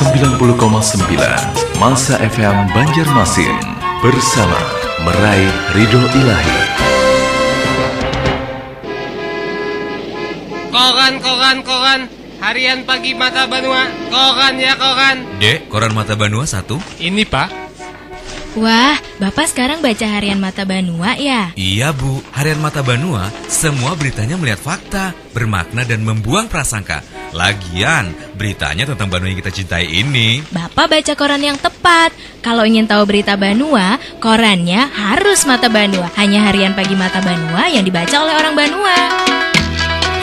90,9 Masa FM Banjarmasin bersama meraih ridho ilahi. Koran, koran, koran. Harian pagi Mata Banua. Koran ya koran. Dek, koran Mata Banua satu? Ini pak. Wah, Bapak sekarang baca harian Mata Banua ya? Iya bu, harian Mata Banua semua beritanya melihat fakta, bermakna dan membuang prasangka. Lagian, beritanya tentang Banua yang kita cintai ini. Bapak baca koran yang tepat. Kalau ingin tahu berita Banua, korannya harus Mata Banua. Hanya harian pagi Mata Banua yang dibaca oleh orang Banua.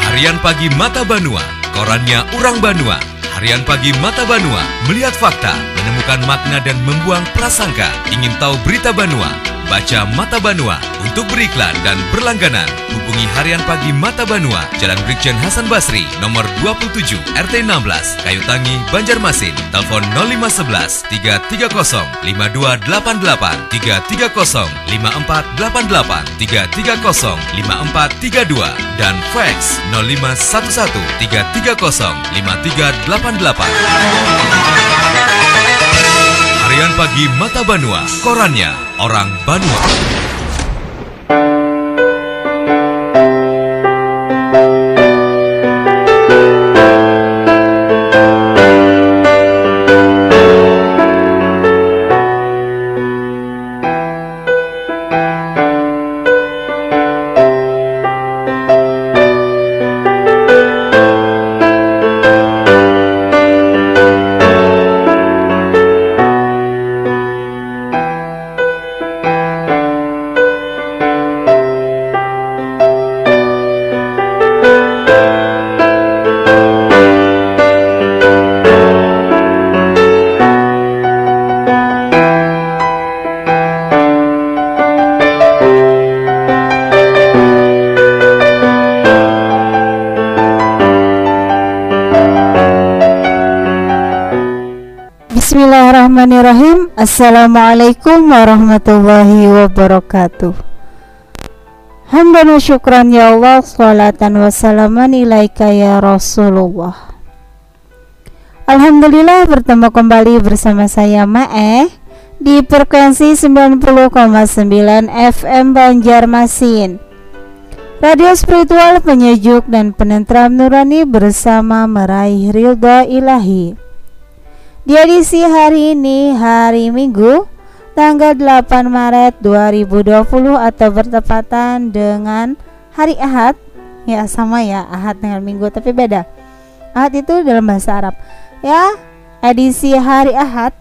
Harian pagi Mata Banua, korannya orang Banua. Harian pagi Mata Banua, melihat fakta, menemukan makna dan membuang prasangka. Ingin tahu berita Banua? Baca Mata Banua. Untuk beriklan dan berlangganan, hubungi Harian Pagi Mata Banua, Jalan Brigjen Hasan Basri, nomor 27, RT 16, Kayu Tangi, Banjarmasin. Telepon 0511 330 5288 330 5488 330 5432 dan fax 0511 330 5388. Harian Pagi Mata Banua, korannya orang Banua. Assalamualaikum warahmatullahi wabarakatuh. Hamdan wa syukran ya Allah Salatan wa salaman ilaika ya Rasulullah. Alhamdulillah bertemu kembali bersama saya Mae Di frekuensi 90,9 FM Banjarmasin. Radio spiritual penyejuk dan penentram nurani bersama meraih ridha ilahi di edisi hari ini, hari Minggu, tanggal 8 Maret 2020 atau bertepatan dengan hari Ahad. Ya, sama ya, Ahad dengan Minggu tapi beda. Ahad itu dalam bahasa Arab. Ya, edisi hari Ahad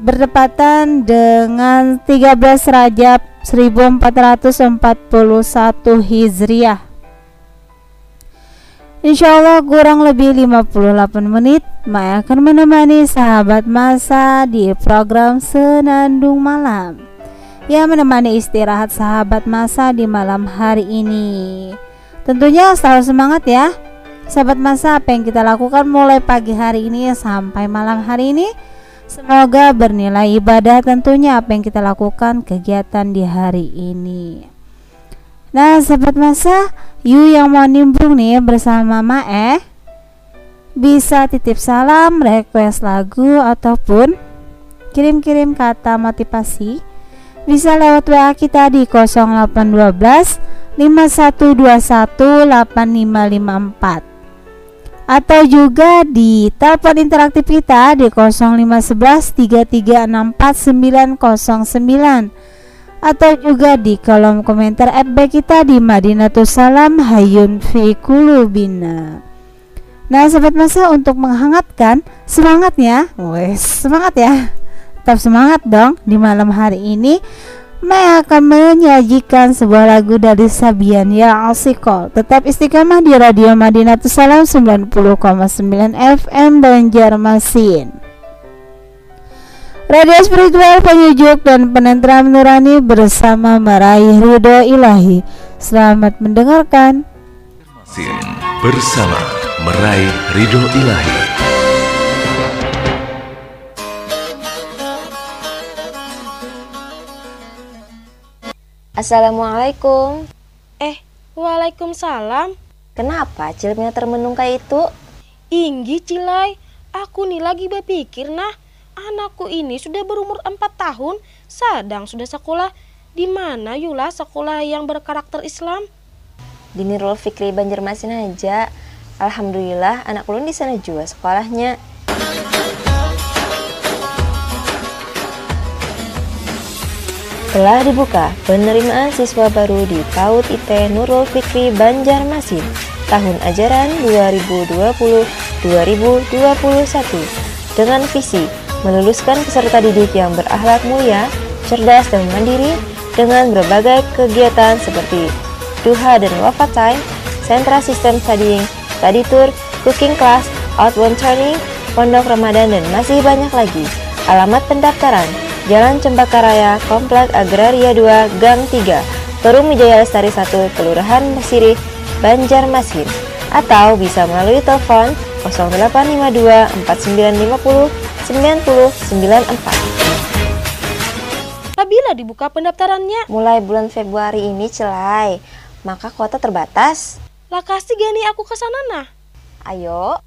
bertepatan dengan 13 Rajab 1441 Hijriah. Insya Allah kurang lebih 58 menit Maya akan menemani sahabat masa di program Senandung Malam. Yang menemani istirahat sahabat masa di malam hari ini. Tentunya selalu semangat ya. Sahabat masa apa yang kita lakukan mulai pagi hari ini sampai malam hari ini Semoga bernilai ibadah tentunya apa yang kita lakukan kegiatan di hari ini Nah sahabat masa Yu yang mau nimbrung nih bersama Mae Bisa titip salam, request lagu Ataupun kirim-kirim kata motivasi. Bisa lewat WA kita di 0812 5121 8554 Atau juga di telepon interaktif kita di 0511 3364 909 atau juga di kolom komentar FB kita di Madinatul Salam Hayun fi Kulubina. Nah, sahabat masa untuk menghangatkan semangatnya, wes semangat ya, tetap semangat dong di malam hari ini. Maya akan menyajikan sebuah lagu dari Sabian ya Asikol Tetap istiqamah di Radio Madinatul Salam 90,9 FM Banjarmasin Radio spiritual penyejuk dan penentram nurani bersama meraih ridho ilahi. Selamat mendengarkan. Bersama meraih ridho ilahi. Assalamualaikum. Eh, waalaikumsalam. Kenapa cilipnya termenung kayak itu? Inggi Cilai, Aku nih lagi berpikir nah, anakku ini sudah berumur 4 tahun, sedang sudah sekolah. Di mana Yula sekolah yang berkarakter Islam? Di Nurul Fikri Banjarmasin aja. Alhamdulillah anak ulun di sana juga sekolahnya. Telah dibuka penerimaan siswa baru di PAUD IT Nurul Fikri Banjarmasin tahun ajaran 2020-2021 dengan visi meluluskan peserta didik yang berakhlak mulia, cerdas dan mandiri dengan berbagai kegiatan seperti duha dan wafat time, sentra sistem studying, study tour, cooking class, outbound training, pondok Ramadan dan masih banyak lagi. Alamat pendaftaran Jalan Cempaka Raya, Komplek Agraria 2, Gang 3, Perum Wijaya Lestari 1, Kelurahan Mesirih, Banjarmasin. Atau bisa melalui telepon 0852 4950 9094. Apabila dibuka pendaftarannya, Mulai bulan Februari ini celai, maka kuota terbatas. lah kasih gani aku ke sana nah. Ayo,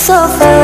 so far.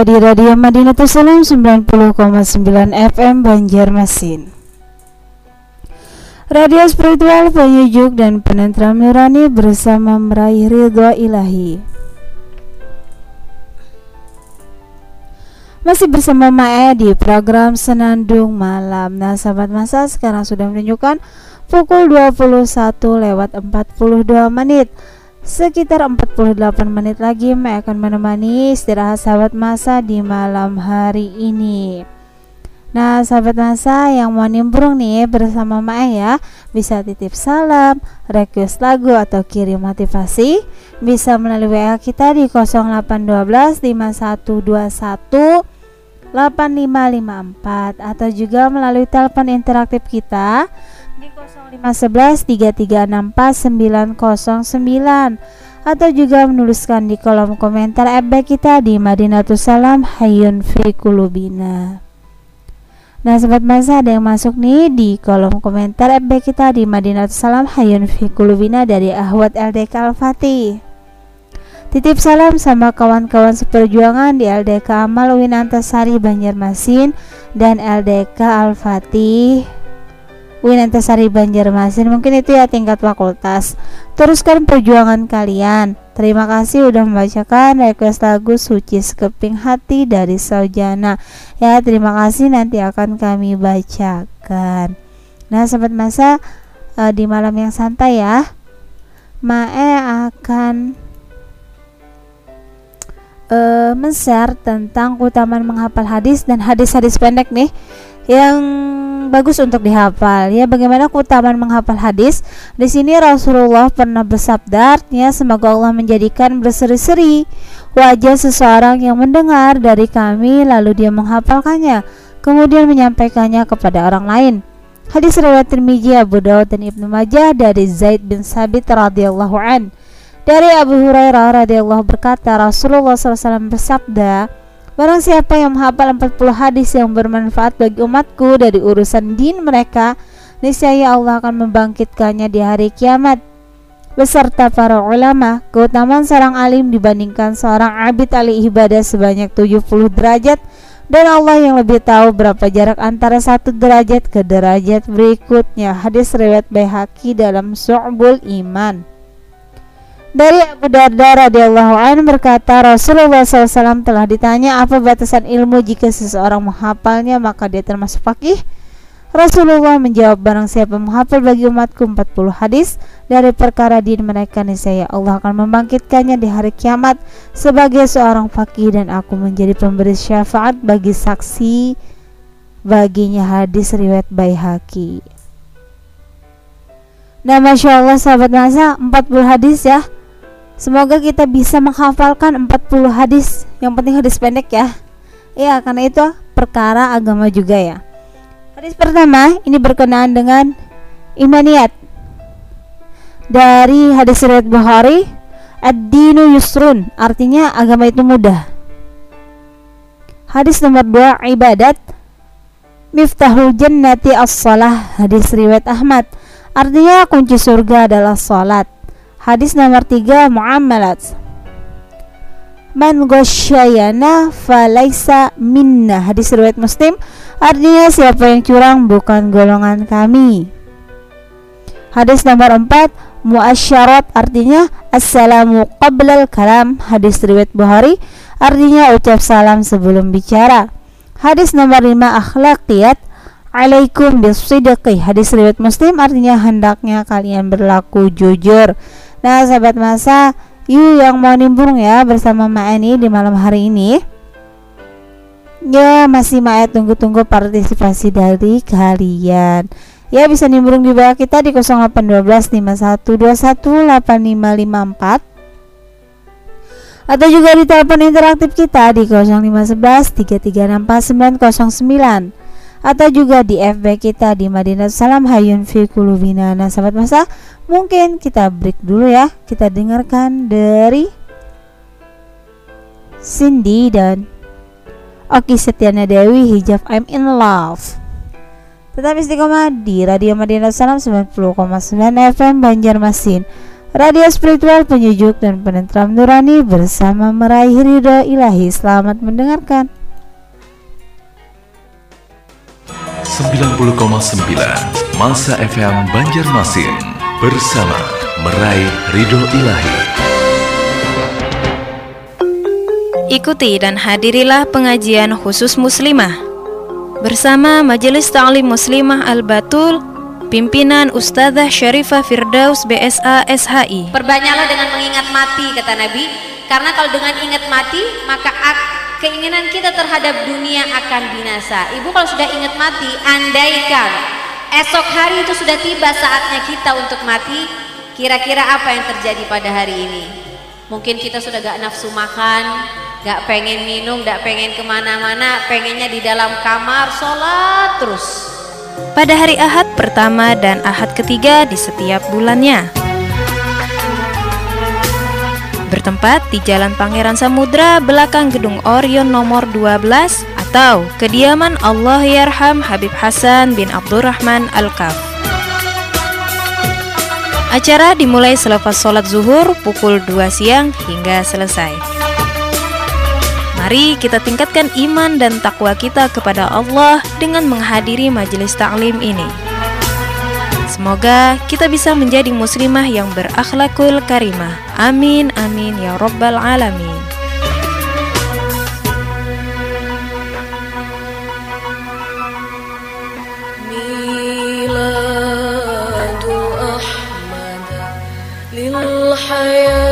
Di Radio Madinatul Salam 90,9 FM Banjarmasin. Radio spiritual penyejuk dan penentram nurani bersama meraih ridho ilahi. Masih bersama Mae di program Senandung Malam. Nah, sahabat masa sekarang sudah menunjukkan pukul 21 lewat 42 menit. Sekitar 48 menit lagi Mae akan menemani istirahat sahabat masa di malam hari ini. Nah, sahabat masa yang mau nimbrung nih bersama Mae ya, bisa titip salam, request lagu atau kirim motivasi, bisa melalui WA kita di 0812 5121 8554 atau juga melalui telepon interaktif kita di 0511 3364 909 atau juga menuliskan di kolom komentar FB kita di Madinatul Salam Hayun fi Kulubina. Nah, sobat masa ada yang masuk nih di kolom komentar FB kita di Madinatul Salam Hayun fi Kulubina dari Ahwat LDK Al-Fatih. Titip salam sama kawan-kawan seperjuangan di LDK Amal Winantasari Banjarmasin dan LDK Al-Fatih Winantasari Banjarmasin mungkin itu ya tingkat fakultas. Teruskan perjuangan kalian. Terima kasih udah membacakan request lagu Suci Sekeping Hati dari Saujana. Ya terima kasih nanti akan kami bacakan. Nah sobat masa eh, di malam yang santai ya. Mae akan eh, men-share tentang keutamaan menghafal hadis dan hadis-hadis pendek nih yang bagus untuk dihafal. Ya bagaimana keutamaan menghafal hadis? Di sini Rasulullah pernah bersabda ya semoga Allah menjadikan berseri-seri wajah seseorang yang mendengar dari kami lalu dia menghafalkannya kemudian menyampaikannya kepada orang lain. Hadis riwayat Tirmizi Abu Dawud dan Ibnu Majah dari Zaid bin Sabit radhiyallahu an. Dari Abu Hurairah radhiyallahu berkata Rasulullah SAW bersabda Barang siapa yang menghafal 40 hadis yang bermanfaat bagi umatku dari urusan din mereka, niscaya Allah akan membangkitkannya di hari kiamat. Beserta para ulama, keutamaan seorang alim dibandingkan seorang abid ahli ibadah sebanyak 70 derajat dan Allah yang lebih tahu berapa jarak antara satu derajat ke derajat berikutnya. Hadis riwayat Baihaqi dalam Su'bul Iman. Dari Abu Darda radhiyallahu anhu berkata Rasulullah SAW telah ditanya apa batasan ilmu jika seseorang menghafalnya maka dia termasuk fakih. Rasulullah menjawab barang siapa menghafal bagi umatku 40 hadis dari perkara din mereka niscaya Allah akan membangkitkannya di hari kiamat sebagai seorang fakih dan aku menjadi pemberi syafaat bagi saksi baginya hadis riwayat Baihaqi. Nah Masya Allah sahabat masa 40 hadis ya Semoga kita bisa menghafalkan 40 hadis. Yang penting hadis pendek ya. Ya karena itu perkara agama juga ya. Hadis pertama ini berkenaan dengan imaniyat. Dari hadis riwayat Bukhari, ad-dinu yusrun, artinya agama itu mudah. Hadis nomor 2 ibadat Miftahul jannati as-salah Hadis riwayat Ahmad. Artinya kunci surga adalah salat Hadis nomor 3 muamalat. Man ghasyayana falaisa minna. Hadis riwayat Muslim. Artinya siapa yang curang bukan golongan kami. Hadis nomor 4 Muasyarat. Artinya Assalamu qablal kalam. Hadis riwayat Bukhari. Artinya ucap salam sebelum bicara. Hadis nomor 5 Akhlaqiyat. Alaikum bisidqi Hadis riwayat Muslim. Artinya hendaknya kalian berlaku jujur Nah sahabat masa Yuk yang mau nimbrung ya bersama Ma'ani di malam hari ini. Ya masih Ma'e tunggu-tunggu partisipasi dari kalian. Ya bisa nimbrung di bawah kita di 0812 5121 atau juga di telepon interaktif kita di 0511 3364909 atau juga di FB kita di Madinah Salam Hayun fi Kulubina. Nah, sahabat masa, mungkin kita break dulu ya. Kita dengarkan dari Cindy dan Oki Setiana Dewi Hijab I'm in Love. Tetap istiqomah di Radio Madinah Salam 90,9 FM Banjarmasin. Radio spiritual penyejuk dan penentram nurani bersama meraih ridho ilahi. Selamat mendengarkan. 90,9 Masa FM Banjarmasin bersama meraih ridho ilahi. Ikuti dan hadirilah pengajian khusus muslimah bersama Majelis Ta'lim Muslimah Al-Batul pimpinan Ustazah Syarifah Firdaus BSA SHI. Perbanyaklah dengan mengingat mati kata Nabi, karena kalau dengan ingat mati maka keinginan kita terhadap dunia akan binasa. Ibu kalau sudah ingat mati, andaikan esok hari itu sudah tiba saatnya kita untuk mati, kira-kira apa yang terjadi pada hari ini? Mungkin kita sudah gak nafsu makan, gak pengen minum, gak pengen ke mana-mana, pengennya di dalam kamar, sholat terus. Pada hari Ahad pertama dan Ahad ketiga di setiap bulannya bertempat di Jalan Pangeran Samudra belakang Gedung Orion nomor 12 atau kediaman Allah Yarham Habib Hasan bin Abdurrahman Al-Kaf. Acara dimulai selepas sholat zuhur pukul 2 siang hingga selesai. Mari kita tingkatkan iman dan takwa kita kepada Allah dengan menghadiri majelis taklim ini. Semoga kita bisa menjadi muslimah yang berakhlakul karimah. Amin, amin, ya Rabbal 'Alamin. Miladu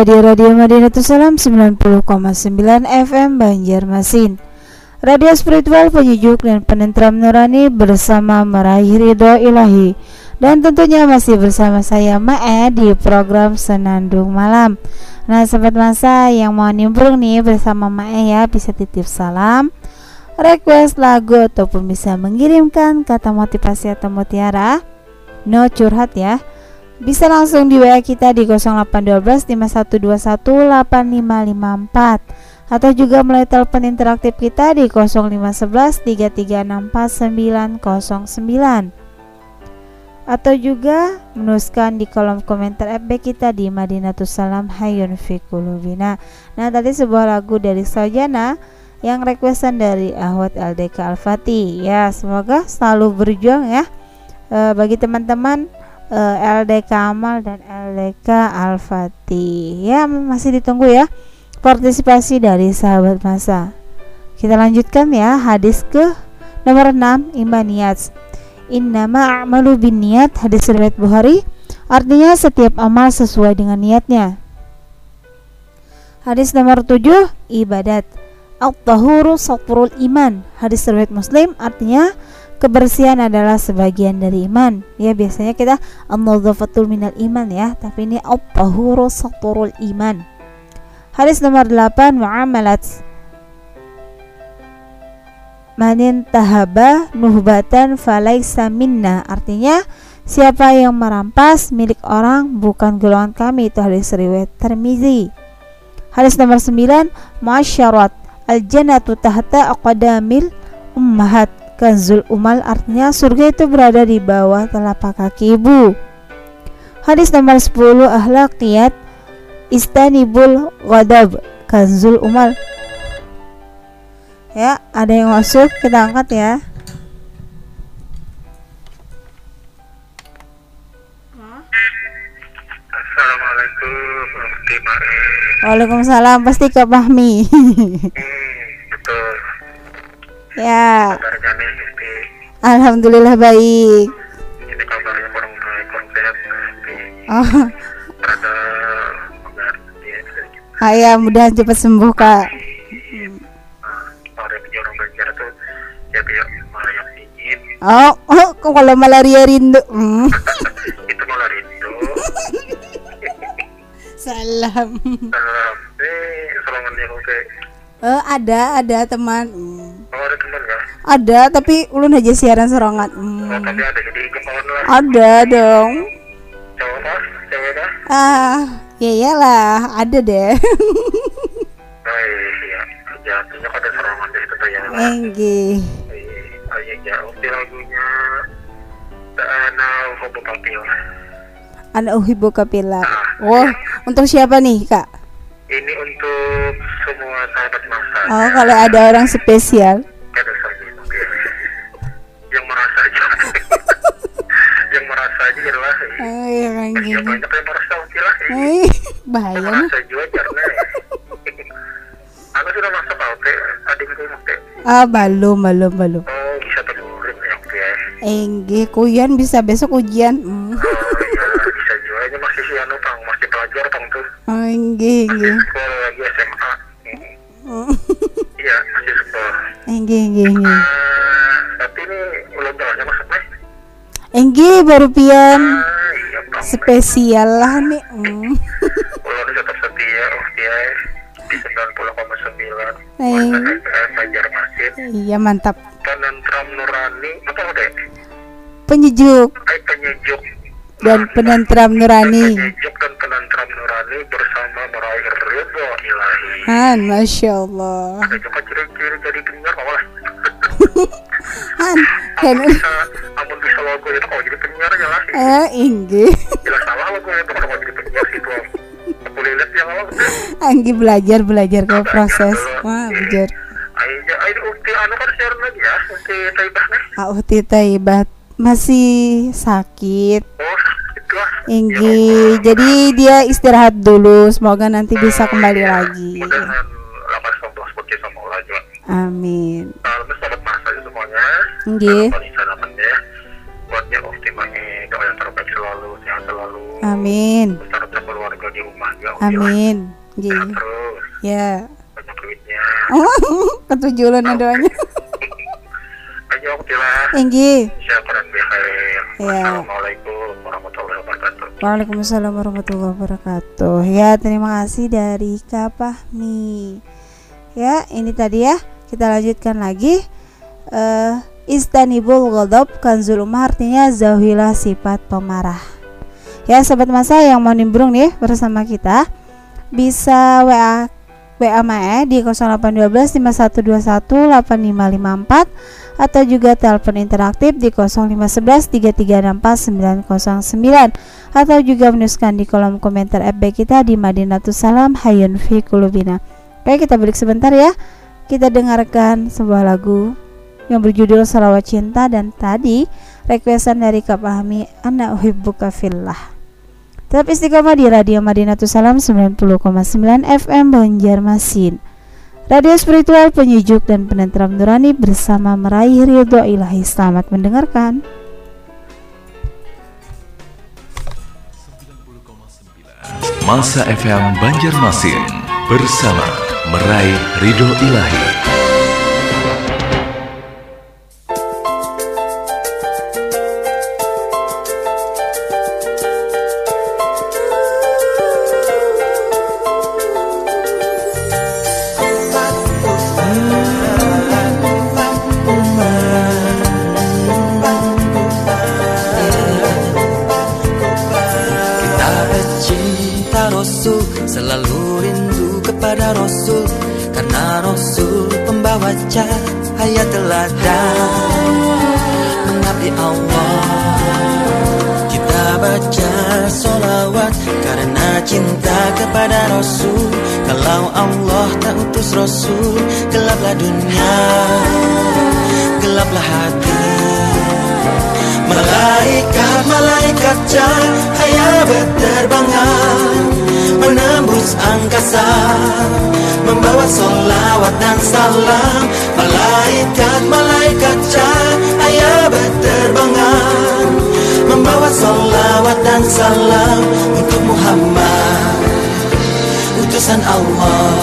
Di Radio Madinatul Salam 90,9 FM Banjarmasin Radio spiritual penyejuk dan penentram nurani bersama meraih ridho ilahi. Dan tentunya masih bersama saya Mae di program Senandung Malam. Nah sobat masa yang mau nimbrung nih bersama Mae ya bisa titip salam Request lagu ataupun bisa mengirimkan kata motivasi atau mutiara. No curhat ya bisa langsung di WA kita di 0812 5121 8554 atau juga melalui telepon interaktif kita di 0511 3364 atau juga menuliskan di kolom komentar FB kita di Madinatus Salam Hayun Fikulubina. Nah tadi sebuah lagu dari Saujana yang requestan dari Ahwat LDK Al-Fatih ya semoga selalu berjuang ya e, bagi teman-teman eh, LDK Amal dan LDK Al-Fatih. Ya masih ditunggu ya partisipasi dari sahabat masa. Kita lanjutkan ya hadis ke nomor 6 iman niat innama a'malu bin niat hadis riwayat Bukhari. Artinya setiap amal sesuai dengan niatnya. Hadis nomor 7 ibadat. At-tahuru iman hadis riwayat Muslim. Artinya kebersihan adalah sebagian dari iman. Ya biasanya kita an-nadzafatul minal iman ya tapi ini at-tahuru satrul iman. Hadis nomor 8 muamalat manin tahaba nuhbatan falaisa minna. Artinya siapa yang merampas milik orang bukan golongan kami. Itu hadis riwayat Tirmizi. Hadis nomor 9 muasyarat al jannatu tahta aqdamil ummahat kanzul umal artinya surga itu berada di bawah telapak kaki ibu. Hadis nomor 10 ahlakiyat istanibul ghadab kanzul umal. Ya, ada yang masuk, kita angkat ya. Assalamualaikum Waalaikumsalam, pasti Kak Fahmi. Betul ya, Kabarnya alhamdulillah baik. Ini kabarnya kurang baik Kurang sehat Oh, ya sedikit ayah mudah cepat sembuh Kak. Tuh Ya Oh, oh kok kalau malaria rindu. Hmm. Itu malah rindu Salam. Salam Eh Salam yang Mufti Oh, ada, ada teman. Hmm. Ada, tapi ulun aja siaran serongan. Hmm. Ada dong. Ah, ya iyalah, ada deh. Oh iya Ya kan tuh ya Enggi. Ya Hobo Papil Anak uhibu kapila. Oh, untuk siapa nih, Kak? Ini untuk semua sahabat masa Oh, kalau ada orang spesial. Aja jelas Oh, iya kan Ya gini. banyak yang merasa oke lah Eh, bahaya nih. merasa juga karena Aku sudah masak oke Adik itu oke Ah, belum, belum, belum. Oh bisa telurin ya oke Enggi, kuyan bisa besok ujian. Hmm. Ya bisa juga Ini masih si anu pang Masih pelajar pang tuh Oh, enggi, enggi. Sekolah lagi SMA Hmm. Iya masih sekolah enggi. Tapi ini belum jalannya maksudnya Enggi baru pian. Ah, Spesial lah nih. Hmm. Ulun tetap setia oke Di 90,9 Eng. FM Banjarmasin Iya, mantap. penentram nurani apa udah Penyejuk Hai penyejuk dan penentram nurani. penyejuk dan penentram nurani bersama meraih ridho ilahi Han, masya Allah. ada juga ciri-ciri jadi apa lah Han, kan? Itu kalau jadi penyiar aja lah Eh, jelas salah logo itu kalau jadi penyiar situ aku lihat yang awal Anggi belajar belajar ke proses. Wah, belajar. ayo ayo ukti anu kan share lagi ya ukti taibah nih Ah, masih sakit. oh Enggi, jadi dia istirahat dulu. Semoga nanti bisa kembali lagi. Allah juga Amin. Masa semuanya Nggih. Buat yang optimasi doa yang terbaik selalu sehat selalu Amin. beserta keluarga di rumah ya Amin. Nggih. terus Ya. banyak duitnya Oh, ketujuan doanya. ayo dan bihair Ya. Assalamualaikum warahmatullahi wabarakatuh Waalaikumsalam warahmatullahi wabarakatuh. Ya, terima kasih dari Kak Fahmi. Ya, ini tadi ya. Kita lanjutkan lagi. Eh Istanibul Ghadab Kanzul Umar artinya zauhilah sifat pemarah. Ya, sobat masa yang mau nimbrung nih bersama kita bisa WA WA Mae di 0812 5121 8554 atau juga telepon interaktif di 0511 3364 909 atau juga menuliskan di kolom komentar FB kita di Madinatus Salam Hayun Fi Kulubina. Oke, kita break sebentar ya. Kita dengarkan sebuah lagu yang berjudul Salawat Cinta dan tadi requestan dari Kak Anak Uhibbuka Fillah. Tetap istiqomah di Radio Madinatus Salam 90,9 FM Banjarmasin. Radio spiritual penyejuk dan penentram nurani bersama meraih ridho ilahi. Selamat mendengarkan. Masa FM Banjarmasin bersama meraih ridho ilahi. alam Malaikat-malaikat cahaya berterbangan Membawa salawat dan salam untuk Muhammad. Utusan Allah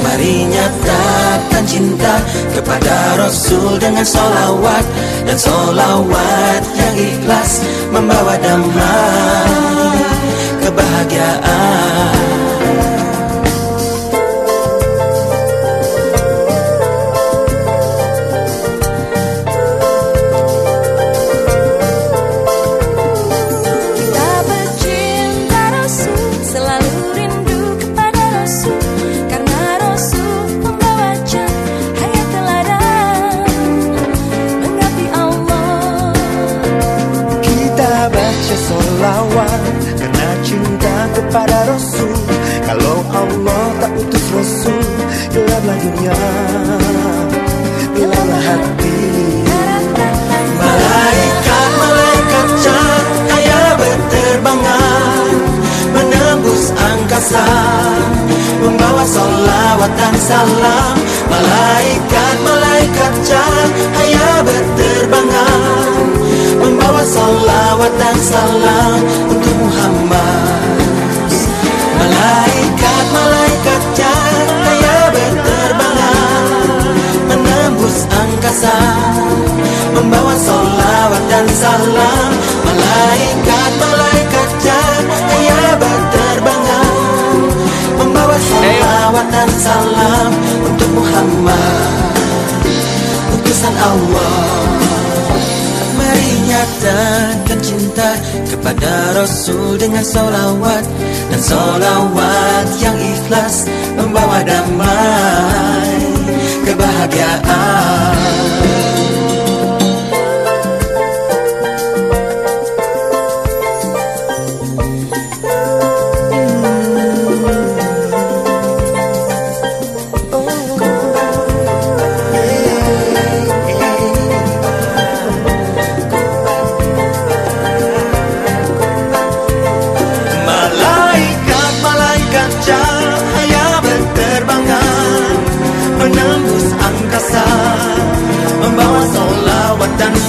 Mari nyatakan cinta kepada Rasul dengan solawat Dan solawat yang ikhlas membawa damai Kebahagiaan. Rasul dengan solawat Dan solawat yang ikhlas Membawa damai Kebahagiaan.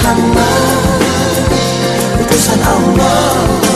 Muhammad Utusan Allah.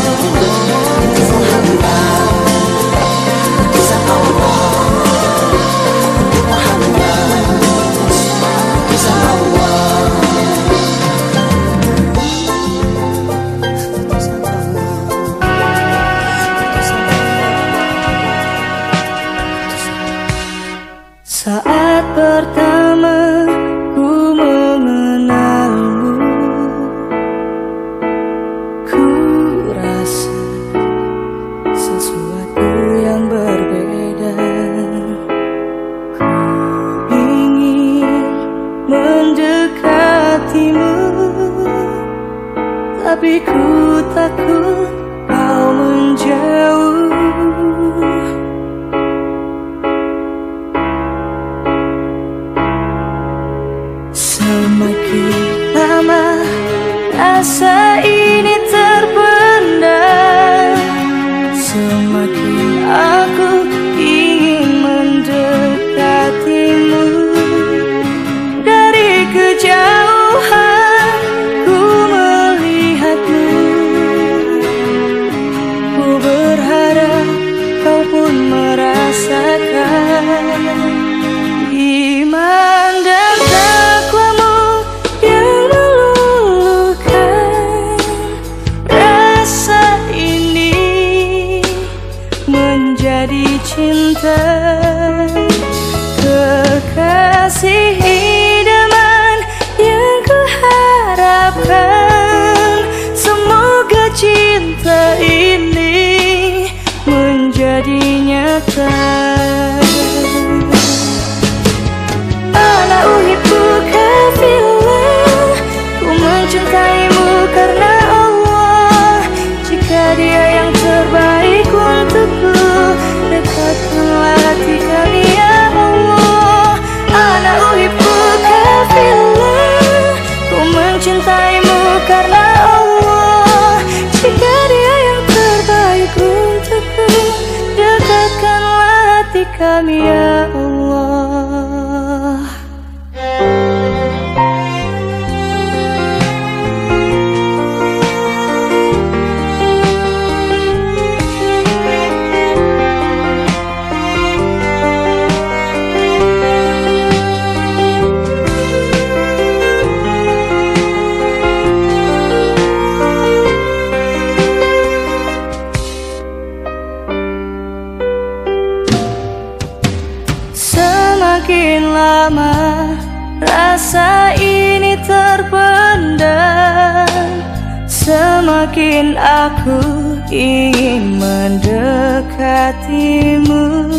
Mendekatimu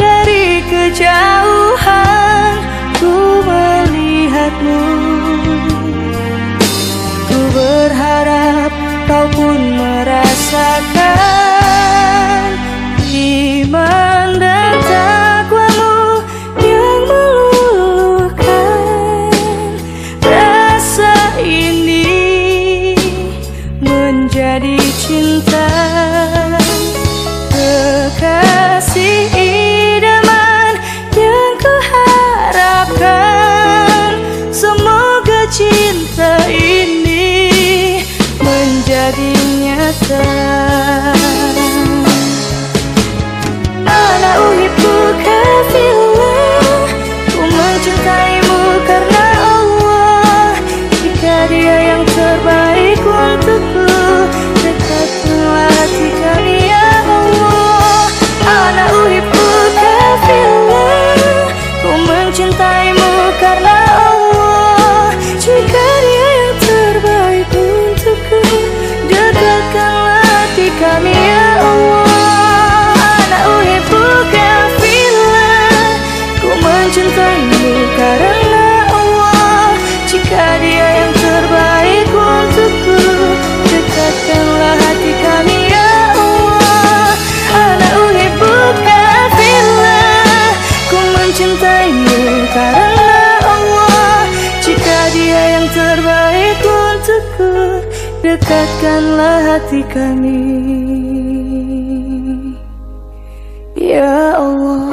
Dari kejauhan ku melihatmu. Ku berharap kau pun merasakan hati Ya Allah.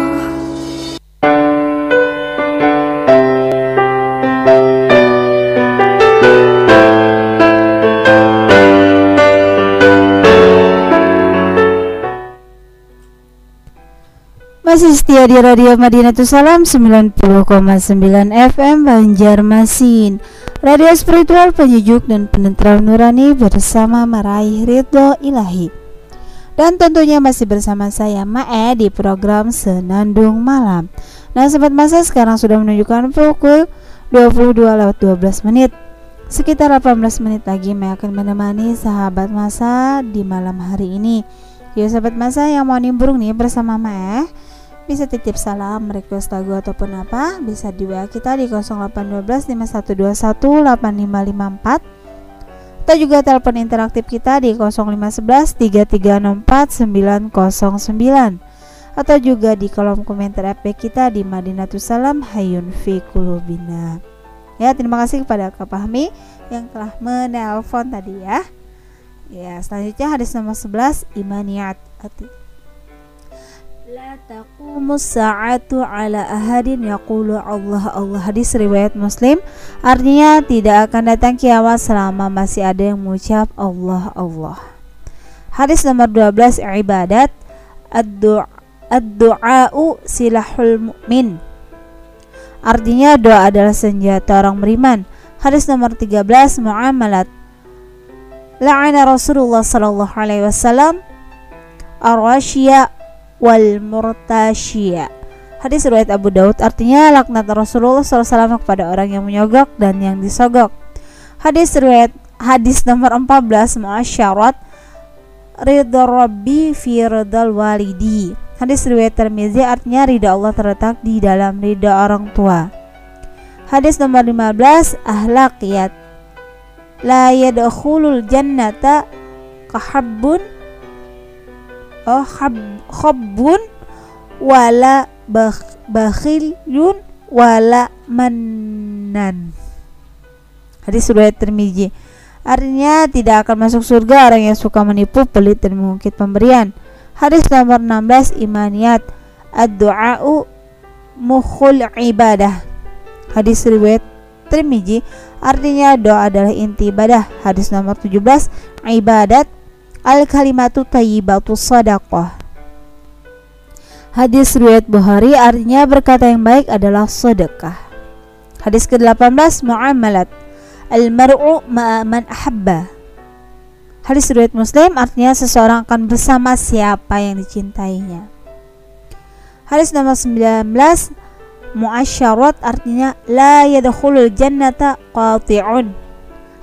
Masih setia di Radio Madinatul Salam 90,9 FM Banjarmasin Radio spiritual penyejuk dan penentram nurani bersama meraih ridho ilahi. Dan tentunya masih bersama saya Mae di program Senandung Malam. Nah sobat masa sekarang sudah menunjukkan pukul 22 lewat 12 menit. Sekitar 18 menit lagi Mae akan menemani sahabat masa di malam hari ini. Ya sahabat masa yang mau nimbrung nih bersama Mae bisa titip salam, request lagu ataupun apa bisa di WA kita di 0812 5121 8554 atau juga telepon interaktif kita di 0511 3364 909 atau juga di kolom komentar FB kita di Madinatus Salam Hayun fi. Ya, terima kasih kepada Kak Fahmi yang telah menelpon tadi ya. Ya, selanjutnya hadis nomor 11 imaniyat La taqumu sa'atu ala ahadin yaqulu Allah Allah hadis riwayat Muslim artinya tidak akan datang kiamat selama masih ada yang mengucap Allah Allah. Hadis nomor 12 ibadat ad-du'a ad-du'a'u silahul mu'min. Artinya doa adalah senjata orang beriman. Hadis nomor 13 muamalat. La'ana Rasulullah sallallahu alaihi wasallam ar-rashiya wal murtasyiya. Hadis riwayat Abu Daud artinya laknat Rasulullah SAW kepada orang yang menyogok dan yang disogok. Hadis riwayat hadis nomor 14 muasyarat ridha rabbi fi ridal walidi. Hadis riwayat Tirmizi artinya ridha Allah terletak di dalam ridha orang tua. Hadis nomor 15 ahlakiyat la yadkhulul jannata kahabbun oh wala bakh, bakhilun wala mannan. Hadis riwayat Tirmizi. Artinya tidak akan masuk surga orang yang suka menipu pelit dan mengungkit pemberian. Hadis nomor 16 imaniyat ad-du'a'u mukhul ibadah. Hadis riwayat Tirmizi. Artinya doa adalah inti ibadah. Hadis nomor 17 ibadat al kalimatu tayyibatu sadaqah. Hadis riwayat Bukhari artinya berkata yang baik adalah sedekah. Hadis ke-18 muamalat. Al mar'u man ahabba. Hadis riwayat Muslim artinya seseorang akan bersama siapa yang dicintainya. Hadis nomor 19 muasyarat artinya la yadkhulul jannata qati'un.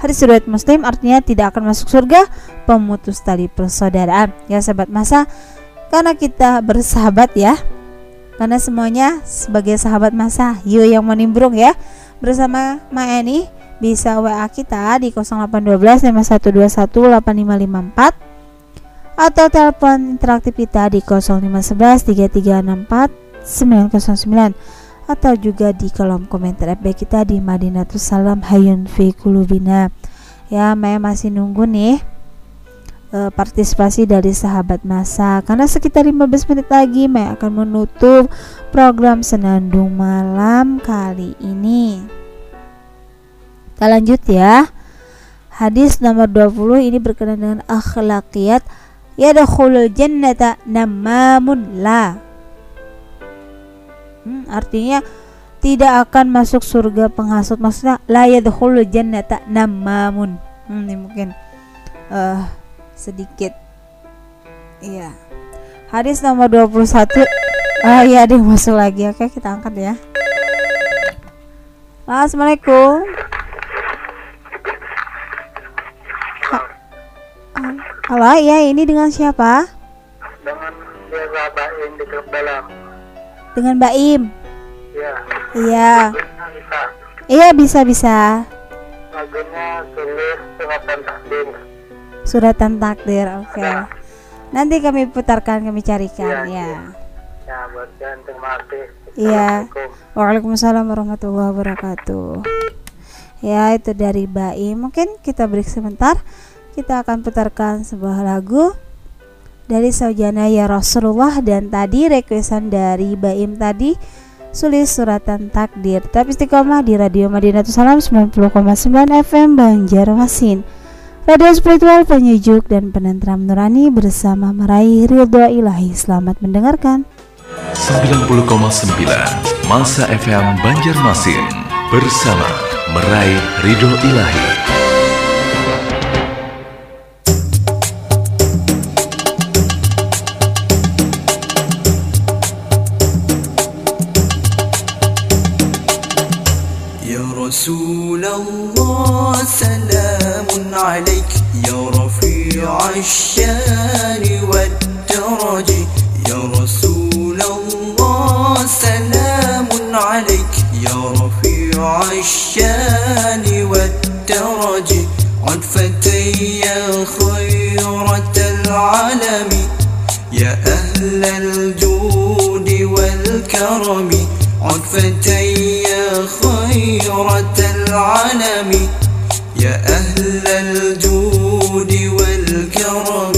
Hadis riwayat Muslim artinya tidak akan masuk surga pemutus tali persaudaraan. Ya sahabat masa, karena kita bersahabat ya. Karena semuanya sebagai sahabat masa, yuk yang menimbrung ya. Bersama Maeni bisa WA kita di 0812 5121 8554 atau telepon interaktif kita di 0511 3364 909 atau juga di kolom komentar FB kita di Madinatus Salam Hayun fi Kulubina. Ya, Maya masih nunggu nih e, partisipasi dari sahabat masa karena sekitar 15 menit lagi Maya akan menutup program Senandung Malam kali ini. Kita lanjut ya. Hadis nomor 20 ini berkenaan dengan akhlakiyat yadkhulul jannata namamun la hmm, artinya tidak akan masuk surga penghasut. Maksudnya la yadkhulu jannata namamun hmm, ini mungkin uh, sedikit. Iya. Hadis nomor 21 ah iya ada yang masuk lagi. Oke kita angkat ya. Assalamualaikum. Halo, ya ini dengan siapa? Dengan Desa Baim di Dalam. Dengan Mbak Im. Iya. Iya. Bisa. Iya bisa bisa. Lagunya sulit suratan takdim. Suratan takdir, oke. Nanti kami putarkan, kami carikan ya. Ya, buat kalian terima kasih. Iya. Waalaikumsalam warahmatullahi wabarakatuh. Ya itu dari Baim. Mungkin kita break sebentar. Kita akan putarkan sebuah lagu dari Saujana ya Rasulullah dan tadi requestan dari Baim tadi sulis suratan takdir. Tapi istiqomah di Radio Madinatul Salam 90,9 FM Banjarmasin. Radio spiritual penyejuk dan penentram nurani bersama meraih ridho ilahi. Selamat mendengarkan. 90,9 Masa FM Banjarmasin bersama meraih ridho ilahi. رسول الله سلام عليك يا رفيع الشان والدرج. يا رسول الله سلام عليك يا رفيع الشان والدرج. عطفتي يا خيرة العالم يا أهل الجود والكرم. عطفتي يا خيرة العالم. يا أهل الجود والكرم.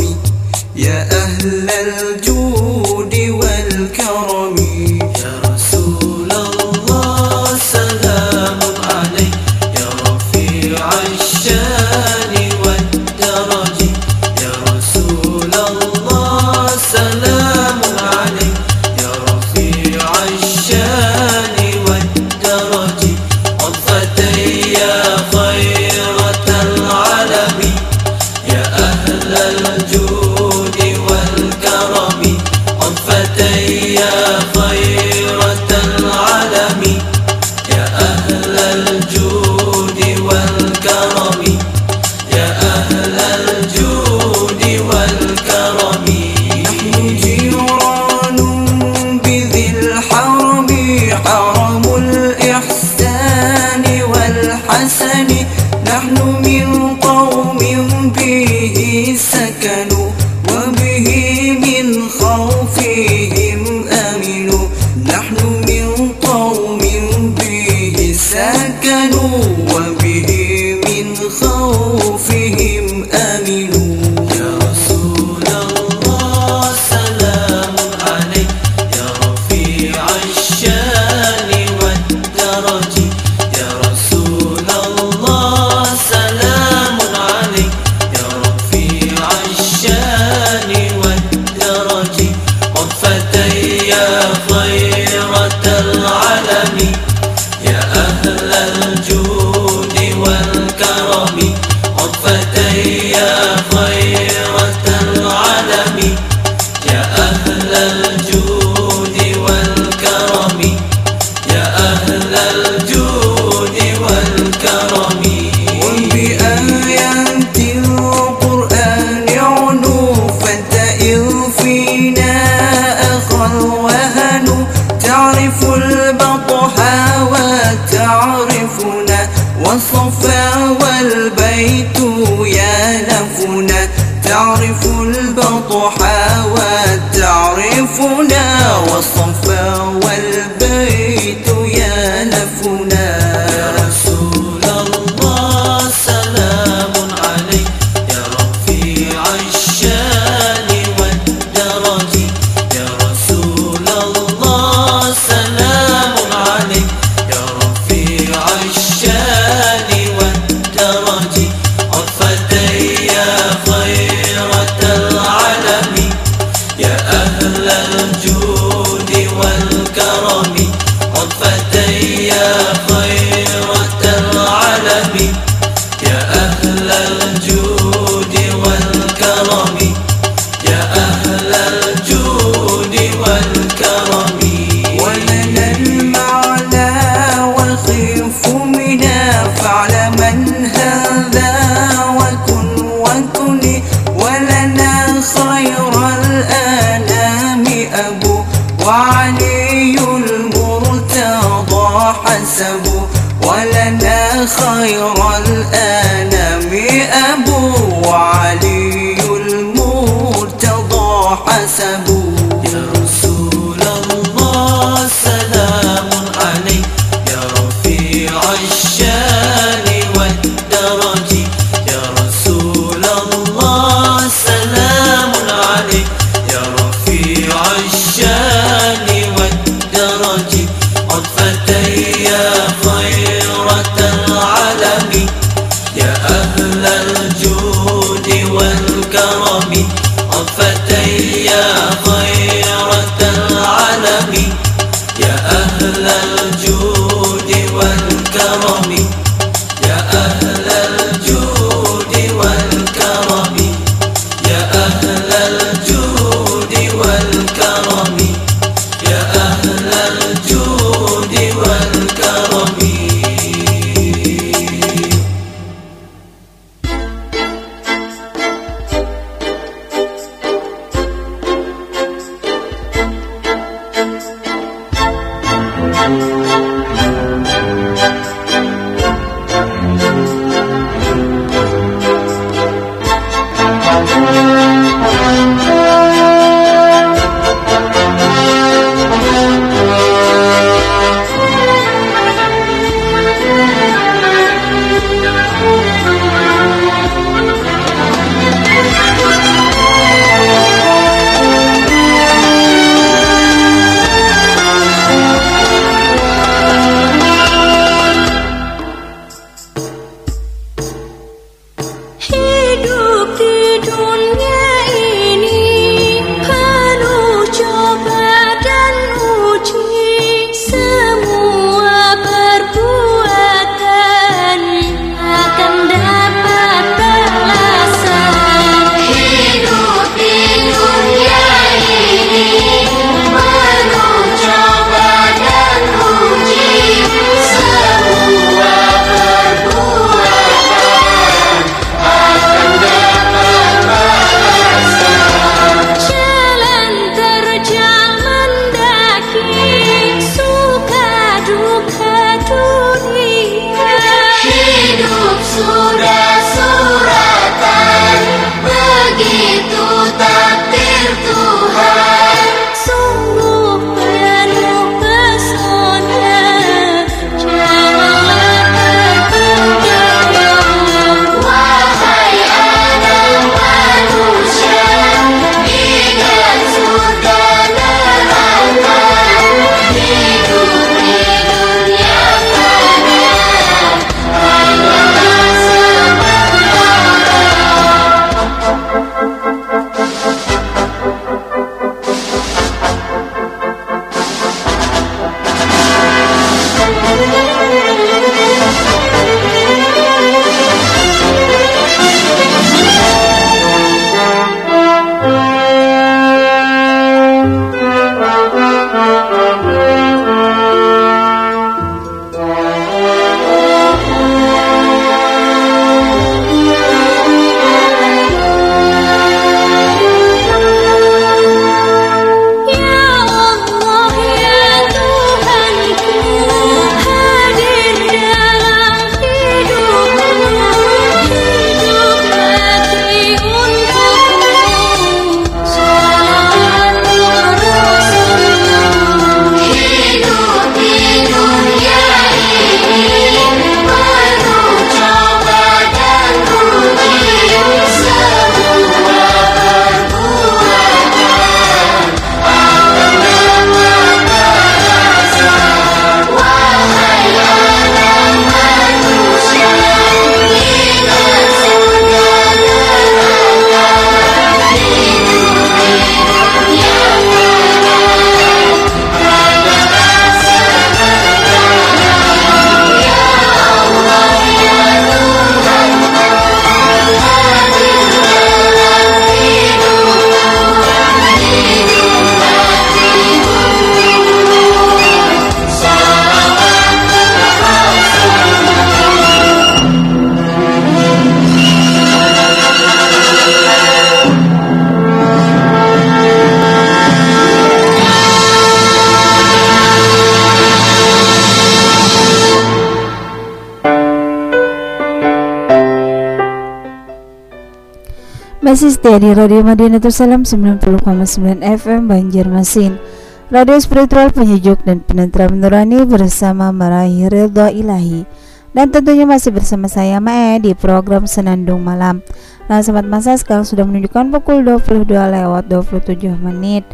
Setia di Radio Madinatul Salam 90,9 FM Banjarmasin Radio spiritual penyejuk dan penentram nurani bersama meraih ridha ilahi. Dan tentunya masih bersama saya Mae di program Senandung Malam. Nah sobat masa sekarang sudah menunjukkan pukul 22 lewat 27 menit.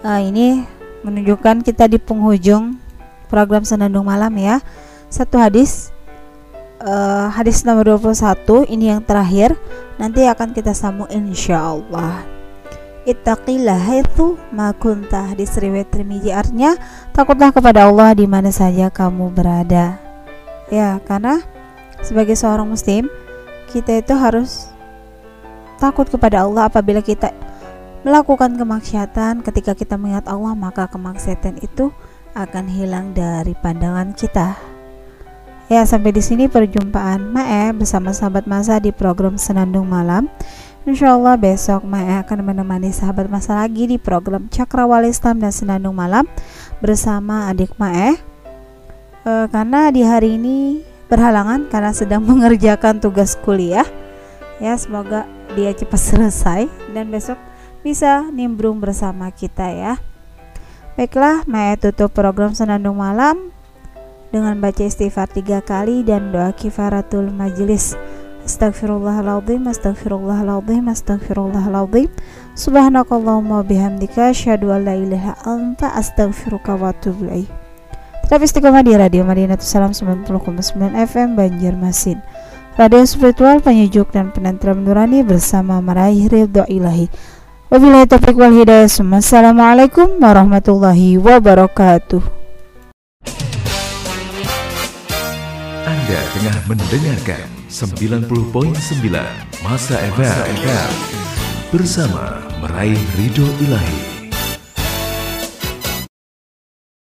Uh, Ini menunjukkan kita di penghujung program Senandung Malam ya. Satu hadis uh, hadis nomor 21 ini yang terakhir. Nanti akan kita sambung insya Allah Ittaqillah itu makunta hadis riwayat Tirmizi. Artinya takutlah kepada Allah di mana saja kamu berada. Ya karena sebagai seorang muslim kita itu harus takut kepada Allah apabila kita melakukan kemaksiatan. Ketika kita mengingat Allah maka kemaksiatan itu akan hilang dari pandangan kita Ya, sampai di sini perjumpaan Mae bersama sahabat masa di program Senandung Malam. Insya Allah besok Mae akan menemani sahabat masa lagi di program Cakrawala Islam dan Senandung Malam bersama adik Mae. E, karena di hari ini berhalangan karena sedang mengerjakan tugas kuliah. Ya, semoga dia cepat selesai dan besok bisa nimbrung bersama kita ya. Baiklah, Mae tutup program Senandung Malam dengan baca istighfar tiga kali dan doa kifaratul majelis Astagfirullahaladzim, astagfirullahaladzim, astagfirullahaladzim Subhanakallahumma bihamdika Asyadu an la ilaha anta astagfiruka wa atubu Tetap istiqomah di Radio Madinah Salam 90,9 FM Banjarmasin Radio spiritual penyejuk dan penentram nurani bersama meraih ridho ilahi. Wabillahi taufiq wal hidayah. Assalamualaikum warahmatullahi wabarakatuh Anda tengah mendengarkan 90.9 Masa FM bersama meraih ridho ilahi.